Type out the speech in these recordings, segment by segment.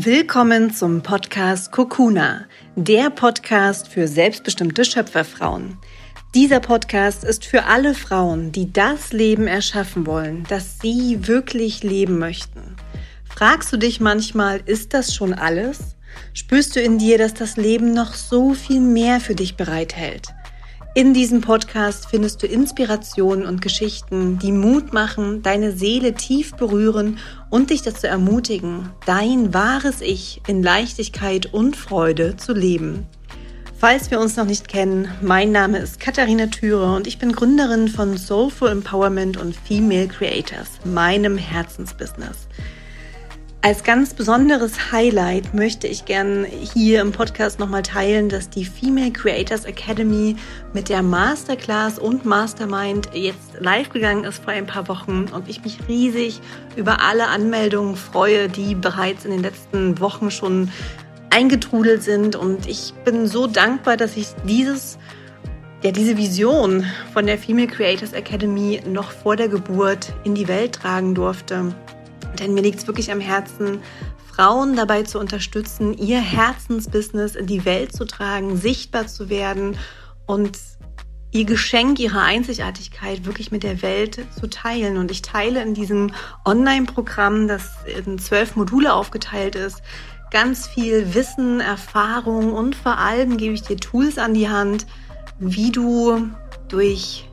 Willkommen zum Podcast Kokuna, der Podcast für selbstbestimmte Schöpferfrauen. Dieser Podcast ist für alle Frauen, die das Leben erschaffen wollen, das sie wirklich leben möchten. Fragst du dich manchmal, ist das schon alles? Spürst du in dir, dass das Leben noch so viel mehr für dich bereithält? In diesem Podcast findest du Inspirationen und Geschichten, die Mut machen, deine Seele tief berühren und dich dazu ermutigen, dein wahres Ich in Leichtigkeit und Freude zu leben. Falls wir uns noch nicht kennen, mein Name ist Katharina Thüre und ich bin Gründerin von Soulful Empowerment und Female Creators, meinem Herzensbusiness. Als ganz besonderes Highlight möchte ich gern hier im Podcast nochmal teilen, dass die Female Creators Academy mit der Masterclass und Mastermind jetzt live gegangen ist vor ein paar Wochen und ich mich riesig über alle Anmeldungen freue, die bereits in den letzten Wochen schon eingetrudelt sind und ich bin so dankbar, dass ich dieses ja, diese Vision von der Female Creators Academy noch vor der Geburt in die Welt tragen durfte. Denn mir liegt es wirklich am Herzen, Frauen dabei zu unterstützen, ihr Herzensbusiness in die Welt zu tragen, sichtbar zu werden und ihr Geschenk, ihre Einzigartigkeit wirklich mit der Welt zu teilen. Und ich teile in diesem Online-Programm, das in zwölf Module aufgeteilt ist, ganz viel Wissen, Erfahrung und vor allem gebe ich dir Tools an die Hand, wie du durch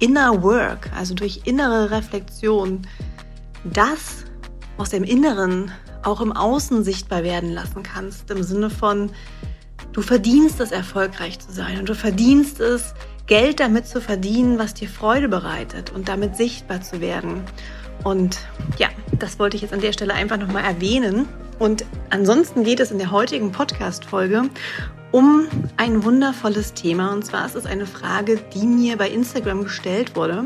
Inner Work, also durch innere Reflexion, das aus dem Inneren auch im Außen sichtbar werden lassen kannst. Im Sinne von, du verdienst es, erfolgreich zu sein und du verdienst es, Geld damit zu verdienen, was dir Freude bereitet und damit sichtbar zu werden. Und ja, das wollte ich jetzt an der Stelle einfach nochmal erwähnen. Und ansonsten geht es in der heutigen Podcast-Folge um ein wundervolles Thema. Und zwar ist es eine Frage, die mir bei Instagram gestellt wurde.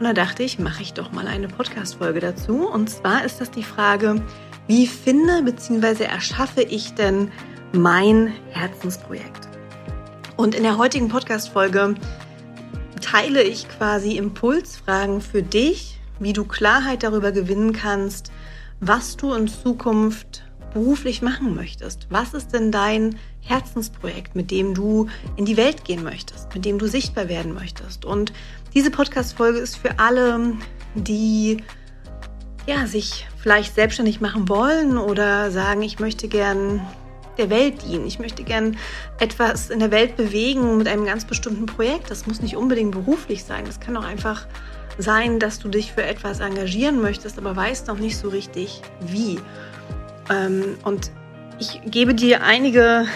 Und da dachte ich, mache ich doch mal eine Podcast-Folge dazu. Und zwar ist das die Frage, wie finde bzw. erschaffe ich denn mein Herzensprojekt? Und in der heutigen Podcast-Folge teile ich quasi Impulsfragen für dich, wie du Klarheit darüber gewinnen kannst, was du in Zukunft beruflich machen möchtest. Was ist denn dein Herzensprojekt, mit dem du in die Welt gehen möchtest, mit dem du sichtbar werden möchtest? Und diese Podcast-Folge ist für alle, die ja, sich vielleicht selbstständig machen wollen oder sagen, ich möchte gern der Welt dienen. Ich möchte gern etwas in der Welt bewegen mit einem ganz bestimmten Projekt. Das muss nicht unbedingt beruflich sein. Das kann auch einfach sein, dass du dich für etwas engagieren möchtest, aber weißt noch nicht so richtig wie. Ähm, und ich gebe dir einige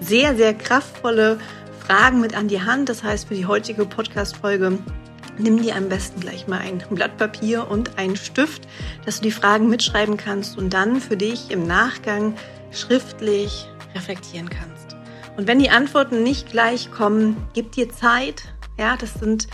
sehr, sehr kraftvolle Fragen mit an die Hand. Das heißt, für die heutige Podcast-Folge nimm dir am besten gleich mal ein Blatt Papier und einen Stift, dass du die Fragen mitschreiben kannst und dann für dich im Nachgang schriftlich reflektieren kannst. Und wenn die Antworten nicht gleich kommen, gib dir Zeit. Ja, das sind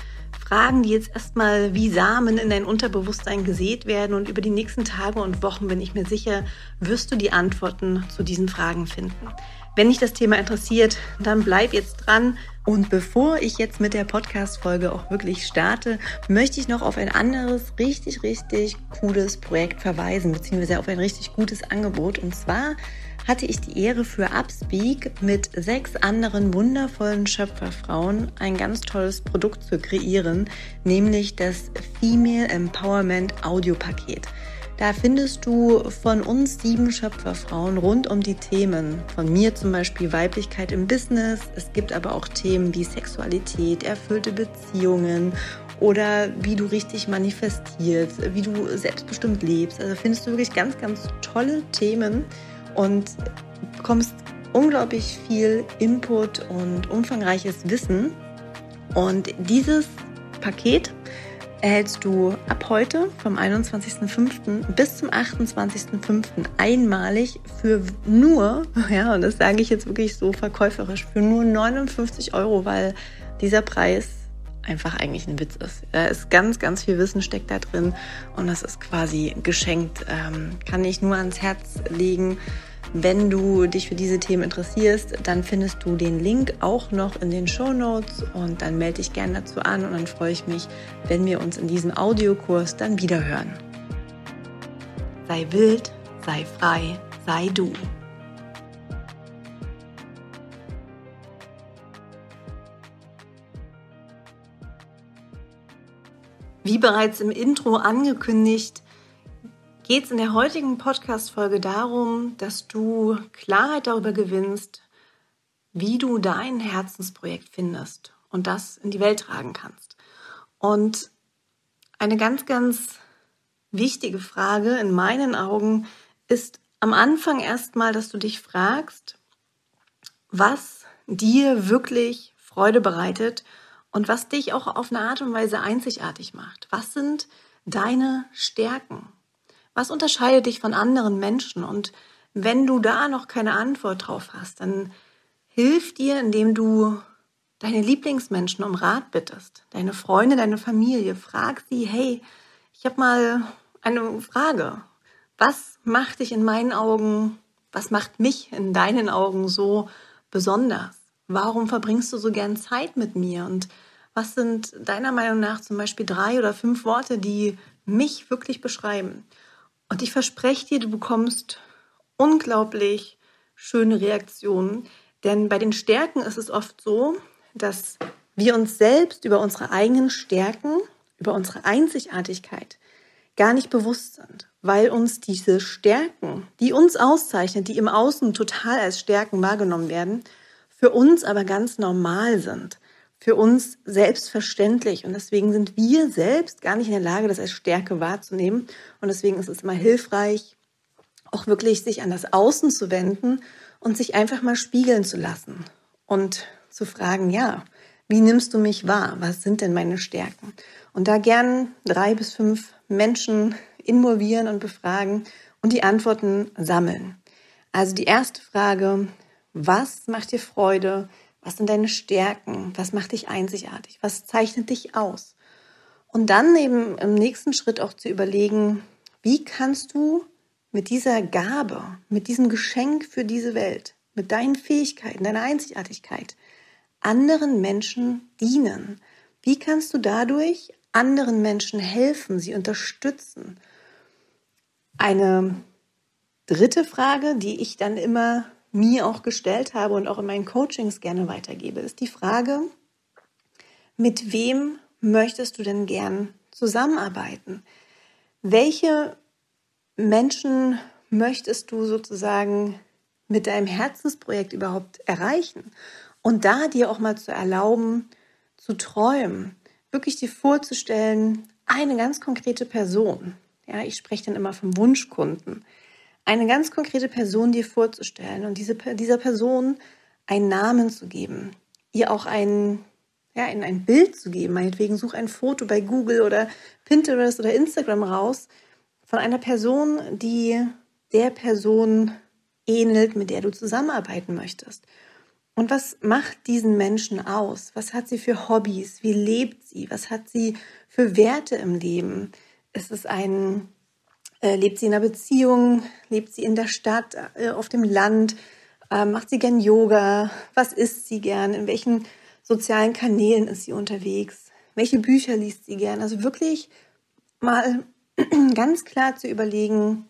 Fragen, die jetzt erstmal wie Samen in dein Unterbewusstsein gesät werden und über die nächsten Tage und Wochen bin ich mir sicher, wirst du die Antworten zu diesen Fragen finden. Wenn dich das Thema interessiert, dann bleib jetzt dran. Und bevor ich jetzt mit der Podcast-Folge auch wirklich starte, möchte ich noch auf ein anderes, richtig, richtig cooles Projekt verweisen, beziehungsweise auf ein richtig gutes Angebot. Und zwar hatte ich die Ehre für Upspeak mit sechs anderen wundervollen Schöpferfrauen ein ganz tolles Produkt zu kreieren, nämlich das Female Empowerment Audiopaket. Da findest du von uns sieben Schöpferfrauen rund um die Themen. Von mir zum Beispiel Weiblichkeit im Business. Es gibt aber auch Themen wie Sexualität, erfüllte Beziehungen oder wie du richtig manifestierst, wie du selbstbestimmt lebst. Also findest du wirklich ganz, ganz tolle Themen und bekommst unglaublich viel Input und umfangreiches Wissen. Und dieses Paket erhältst du ab heute vom 21.05. bis zum 28.05. einmalig für nur, ja, und das sage ich jetzt wirklich so verkäuferisch, für nur 59 Euro, weil dieser Preis einfach eigentlich ein Witz ist. Da ist ganz, ganz viel Wissen steckt da drin und das ist quasi geschenkt. Ähm, kann ich nur ans Herz legen. Wenn du dich für diese Themen interessierst, dann findest du den Link auch noch in den Show Notes und dann melde dich gerne dazu an und dann freue ich mich, wenn wir uns in diesem Audiokurs dann wieder hören. Sei wild, sei frei, sei du. Wie bereits im Intro angekündigt, geht es in der heutigen Podcast-Folge darum, dass du Klarheit darüber gewinnst, wie du dein Herzensprojekt findest und das in die Welt tragen kannst. Und eine ganz, ganz wichtige Frage in meinen Augen ist am Anfang erstmal, dass du dich fragst, was dir wirklich Freude bereitet und was dich auch auf eine Art und Weise einzigartig macht. Was sind deine Stärken? Was unterscheidet dich von anderen Menschen? Und wenn du da noch keine Antwort drauf hast, dann hilf dir, indem du deine Lieblingsmenschen um Rat bittest, deine Freunde, deine Familie, frag sie, hey, ich habe mal eine Frage. Was macht dich in meinen Augen, was macht mich in deinen Augen so besonders? Warum verbringst du so gern Zeit mit mir? Und was sind deiner Meinung nach zum Beispiel drei oder fünf Worte, die mich wirklich beschreiben? Und ich verspreche dir, du bekommst unglaublich schöne Reaktionen, denn bei den Stärken ist es oft so, dass wir uns selbst über unsere eigenen Stärken, über unsere Einzigartigkeit gar nicht bewusst sind, weil uns diese Stärken, die uns auszeichnen, die im Außen total als Stärken wahrgenommen werden, für uns aber ganz normal sind, für uns selbstverständlich. Und deswegen sind wir selbst gar nicht in der Lage, das als Stärke wahrzunehmen. Und deswegen ist es immer hilfreich, auch wirklich sich an das Außen zu wenden und sich einfach mal spiegeln zu lassen und zu fragen, ja, wie nimmst du mich wahr? Was sind denn meine Stärken? Und da gern drei bis fünf Menschen involvieren und befragen und die Antworten sammeln. Also die erste Frage, was macht dir Freude? Was sind deine Stärken? Was macht dich einzigartig? Was zeichnet dich aus? Und dann eben im nächsten Schritt auch zu überlegen, wie kannst du mit dieser Gabe, mit diesem Geschenk für diese Welt, mit deinen Fähigkeiten, deiner Einzigartigkeit anderen Menschen dienen? Wie kannst du dadurch anderen Menschen helfen, sie unterstützen? Eine dritte Frage, die ich dann immer mir auch gestellt habe und auch in meinen Coachings gerne weitergebe, ist die Frage, mit wem möchtest du denn gern zusammenarbeiten? Welche Menschen möchtest du sozusagen mit deinem Herzensprojekt überhaupt erreichen? Und da dir auch mal zu erlauben, zu träumen, wirklich dir vorzustellen, eine ganz konkrete Person. Ja, ich spreche dann immer vom Wunschkunden. Eine ganz konkrete Person dir vorzustellen und diese, dieser Person einen Namen zu geben, ihr auch ein, ja, ein, ein Bild zu geben. Meinetwegen such ein Foto bei Google oder Pinterest oder Instagram raus von einer Person, die der Person ähnelt, mit der du zusammenarbeiten möchtest. Und was macht diesen Menschen aus? Was hat sie für Hobbys? Wie lebt sie? Was hat sie für Werte im Leben? Ist es ein, lebt sie in einer Beziehung? Lebt sie in der Stadt, äh, auf dem Land? Äh, macht sie gern Yoga? Was isst sie gern? In welchen sozialen Kanälen ist sie unterwegs? Welche Bücher liest sie gern? Also wirklich mal ganz klar zu überlegen,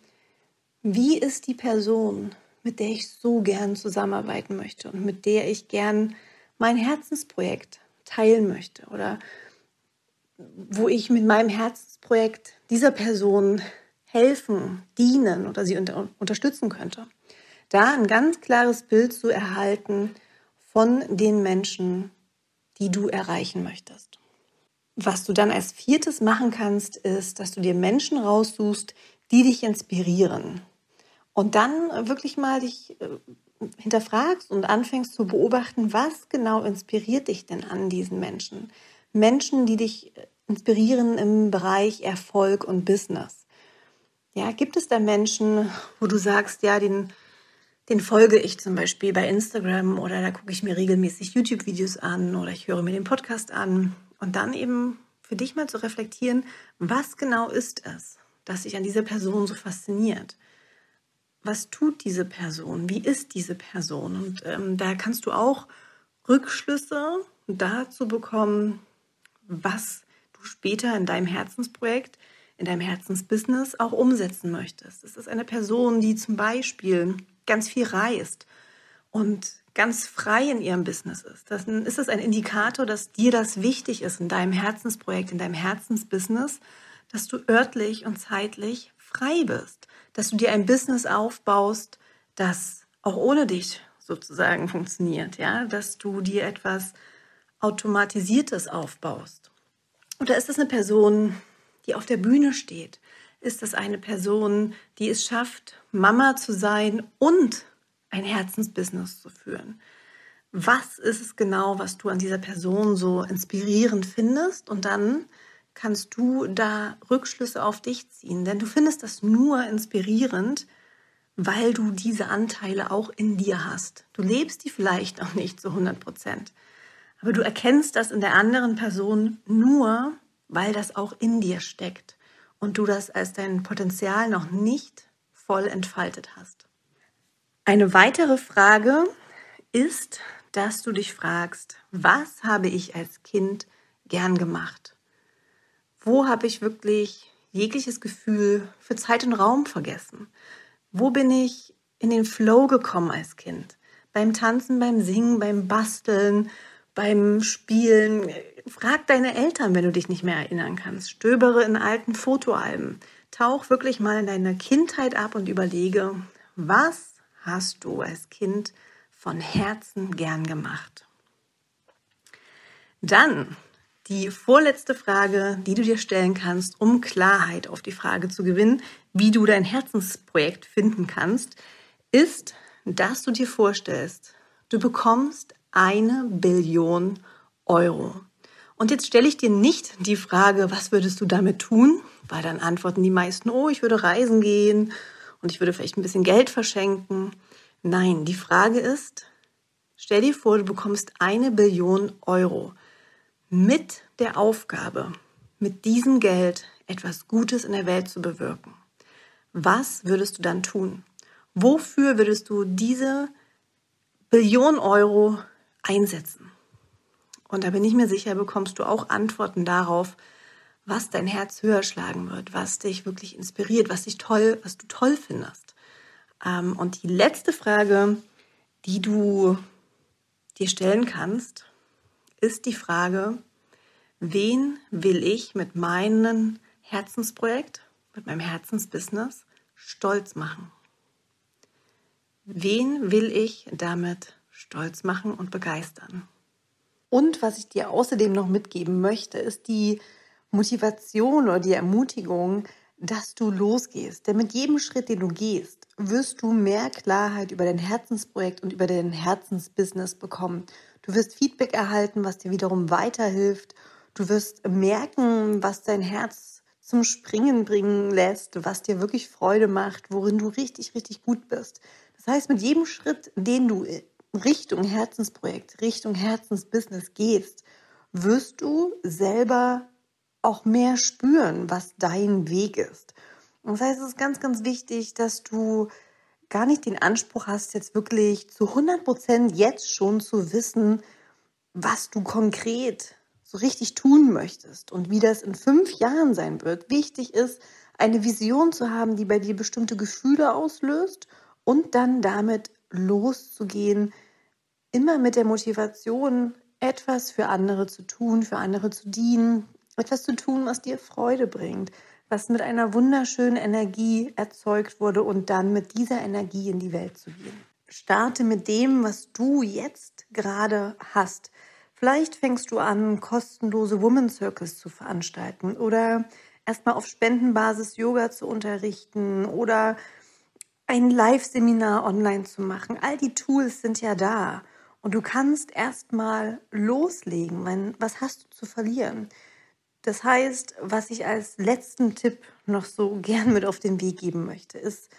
wie ist die Person? mit der ich so gern zusammenarbeiten möchte und mit der ich gern mein Herzensprojekt teilen möchte oder wo ich mit meinem Herzensprojekt dieser Person helfen, dienen oder sie unter unterstützen könnte. Da ein ganz klares Bild zu erhalten von den Menschen, die du erreichen möchtest. Was du dann als viertes machen kannst, ist, dass du dir Menschen raussuchst, die dich inspirieren, und dann wirklich mal dich äh, hinterfragst und anfängst zu beobachten, was genau inspiriert dich denn an diesen Menschen? Menschen, die dich äh, inspirieren im Bereich Erfolg und Business. Ja, gibt es da Menschen, wo du sagst, ja, den, den folge ich zum Beispiel bei Instagram oder da gucke ich mir regelmäßig YouTube-Videos an oder ich höre mir den Podcast an und dann eben für dich mal zu reflektieren, was genau ist es, das sich an dieser Person so fasziniert? was tut diese Person, wie ist diese Person. Und ähm, da kannst du auch Rückschlüsse dazu bekommen, was du später in deinem Herzensprojekt, in deinem Herzensbusiness auch umsetzen möchtest. Es ist eine Person, die zum Beispiel ganz viel reist und ganz frei in ihrem Business ist, dann ist es ein Indikator, dass dir das wichtig ist in deinem Herzensprojekt, in deinem Herzensbusiness, dass du örtlich und zeitlich frei bist, dass du dir ein Business aufbaust, das auch ohne dich sozusagen funktioniert, ja, dass du dir etwas automatisiertes aufbaust. Oder ist es eine Person, die auf der Bühne steht? Ist es eine Person, die es schafft, Mama zu sein und ein Herzensbusiness zu führen. Was ist es genau, was du an dieser Person so inspirierend findest? Und dann kannst du da Rückschlüsse auf dich ziehen. Denn du findest das nur inspirierend, weil du diese Anteile auch in dir hast. Du lebst die vielleicht auch nicht zu 100 Prozent. Aber du erkennst das in der anderen Person nur, weil das auch in dir steckt und du das als dein Potenzial noch nicht voll entfaltet hast. Eine weitere Frage ist, dass du dich fragst, was habe ich als Kind gern gemacht? Wo habe ich wirklich jegliches Gefühl für Zeit und Raum vergessen? Wo bin ich in den Flow gekommen als Kind? Beim Tanzen, beim Singen, beim Basteln, beim Spielen. Frag deine Eltern, wenn du dich nicht mehr erinnern kannst. Stöbere in alten Fotoalben. Tauch wirklich mal in deine Kindheit ab und überlege, was hast du als Kind von Herzen gern gemacht? Dann die vorletzte Frage, die du dir stellen kannst, um Klarheit auf die Frage zu gewinnen, wie du dein Herzensprojekt finden kannst, ist, dass du dir vorstellst, du bekommst eine Billion Euro. Und jetzt stelle ich dir nicht die Frage, was würdest du damit tun? Weil dann antworten die meisten, oh, ich würde reisen gehen und ich würde vielleicht ein bisschen Geld verschenken. Nein, die Frage ist, stell dir vor, du bekommst eine Billion Euro mit der Aufgabe, mit diesem Geld etwas Gutes in der Welt zu bewirken. Was würdest du dann tun? Wofür würdest du diese Billion Euro einsetzen? Und da bin ich mir sicher, bekommst du auch Antworten darauf, was dein Herz höher schlagen wird, was dich wirklich inspiriert, was dich toll, was du toll findest. Ähm, und die letzte Frage, die du dir stellen kannst, ist die Frage, wen will ich mit meinem Herzensprojekt, mit meinem Herzensbusiness stolz machen? Wen will ich damit stolz machen und begeistern? Und was ich dir außerdem noch mitgeben möchte, ist die Motivation oder die Ermutigung, dass du losgehst. Denn mit jedem Schritt, den du gehst, wirst du mehr Klarheit über dein Herzensprojekt und über dein Herzensbusiness bekommen. Du wirst Feedback erhalten, was dir wiederum weiterhilft. Du wirst merken, was dein Herz zum Springen bringen lässt, was dir wirklich Freude macht, worin du richtig, richtig gut bist. Das heißt, mit jedem Schritt, den du Richtung Herzensprojekt, Richtung Herzensbusiness gehst, wirst du selber auch mehr spüren, was dein Weg ist. Und das heißt, es ist ganz, ganz wichtig, dass du gar nicht den Anspruch hast, jetzt wirklich zu 100 Prozent jetzt schon zu wissen, was du konkret so richtig tun möchtest und wie das in fünf Jahren sein wird. Wichtig ist, eine Vision zu haben, die bei dir bestimmte Gefühle auslöst und dann damit loszugehen, immer mit der Motivation, etwas für andere zu tun, für andere zu dienen, etwas zu tun, was dir Freude bringt, was mit einer wunderschönen Energie erzeugt wurde und dann mit dieser Energie in die Welt zu gehen. Starte mit dem, was du jetzt gerade hast. Vielleicht fängst du an, kostenlose Woman Circles zu veranstalten oder erstmal auf Spendenbasis Yoga zu unterrichten oder ein Live-Seminar online zu machen. All die Tools sind ja da. Und du kannst erstmal loslegen. Was hast du zu verlieren? Das heißt, was ich als letzten Tipp noch so gern mit auf den Weg geben möchte, ist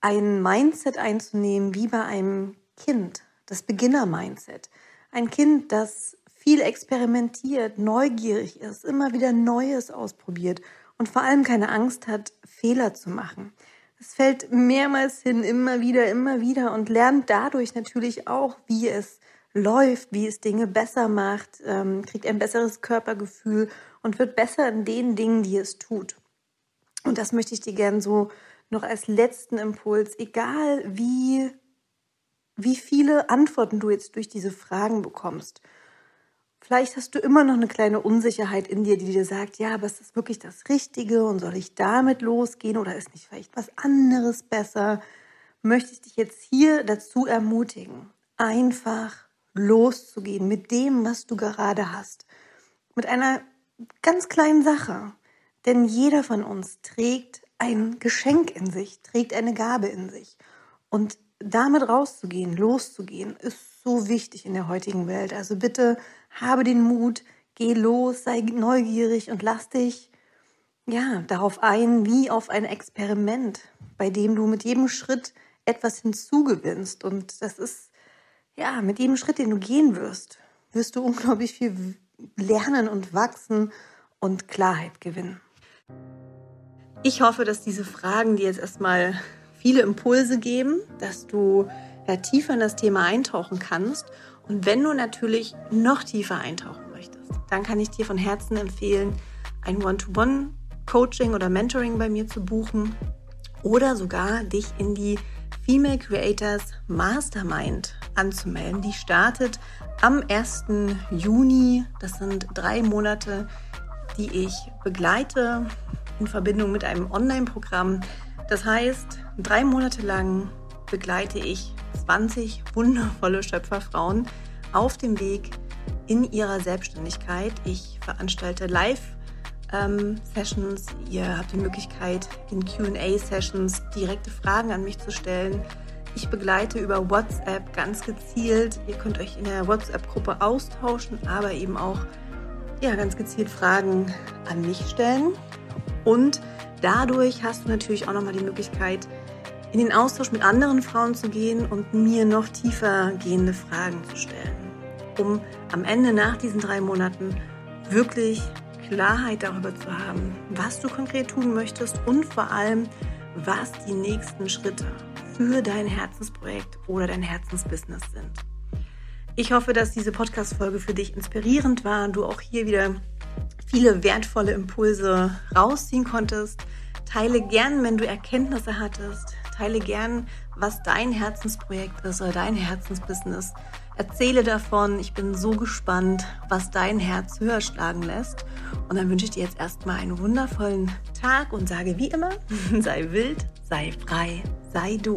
ein Mindset einzunehmen wie bei einem Kind, das Beginner-Mindset. Ein Kind, das viel experimentiert, neugierig ist, immer wieder Neues ausprobiert und vor allem keine Angst hat, Fehler zu machen. Es fällt mehrmals hin, immer wieder, immer wieder und lernt dadurch natürlich auch, wie es läuft, wie es Dinge besser macht, ähm, kriegt ein besseres Körpergefühl und wird besser in den Dingen, die es tut. Und das möchte ich dir gerne so noch als letzten Impuls, egal wie wie viele Antworten du jetzt durch diese Fragen bekommst. Vielleicht hast du immer noch eine kleine Unsicherheit in dir, die dir sagt, ja, aber ist das wirklich das Richtige und soll ich damit losgehen oder ist nicht vielleicht was anderes besser? Möchte ich dich jetzt hier dazu ermutigen, einfach loszugehen mit dem, was du gerade hast. Mit einer ganz kleinen Sache. Denn jeder von uns trägt ein Geschenk in sich, trägt eine Gabe in sich. Und damit rauszugehen, loszugehen, ist so wichtig in der heutigen Welt. Also bitte habe den Mut, geh los, sei neugierig und lass dich ja darauf ein, wie auf ein Experiment, bei dem du mit jedem Schritt etwas hinzugewinnst. Und das ist ja mit jedem Schritt, den du gehen wirst, wirst du unglaublich viel lernen und wachsen und Klarheit gewinnen. Ich hoffe, dass diese Fragen dir jetzt erstmal viele Impulse geben, dass du da tiefer in das Thema eintauchen kannst. Und wenn du natürlich noch tiefer eintauchen möchtest, dann kann ich dir von Herzen empfehlen, ein One-to-One-Coaching oder Mentoring bei mir zu buchen oder sogar dich in die Female Creators Mastermind anzumelden. Die startet am 1. Juni. Das sind drei Monate, die ich begleite in Verbindung mit einem Online-Programm. Das heißt, drei Monate lang begleite ich 20 wundervolle Schöpferfrauen auf dem Weg in ihrer Selbstständigkeit. Ich veranstalte Live-Sessions. Ähm, Ihr habt die Möglichkeit, in QA-Sessions direkte Fragen an mich zu stellen. Ich begleite über WhatsApp ganz gezielt. Ihr könnt euch in der WhatsApp-Gruppe austauschen, aber eben auch ja, ganz gezielt Fragen an mich stellen. Und dadurch hast du natürlich auch nochmal die Möglichkeit, in den Austausch mit anderen Frauen zu gehen und mir noch tiefer gehende Fragen zu stellen, um am Ende nach diesen drei Monaten wirklich Klarheit darüber zu haben, was du konkret tun möchtest und vor allem, was die nächsten Schritte für dein Herzensprojekt oder dein Herzensbusiness sind. Ich hoffe, dass diese Podcast-Folge für dich inspirierend war und du auch hier wieder viele wertvolle Impulse rausziehen konntest. Teile gern, wenn du Erkenntnisse hattest. Teile gern, was dein Herzensprojekt ist oder dein Herzensbusiness. Erzähle davon. Ich bin so gespannt, was dein Herz höher schlagen lässt. Und dann wünsche ich dir jetzt erstmal einen wundervollen Tag und sage wie immer, sei wild, sei frei, sei du.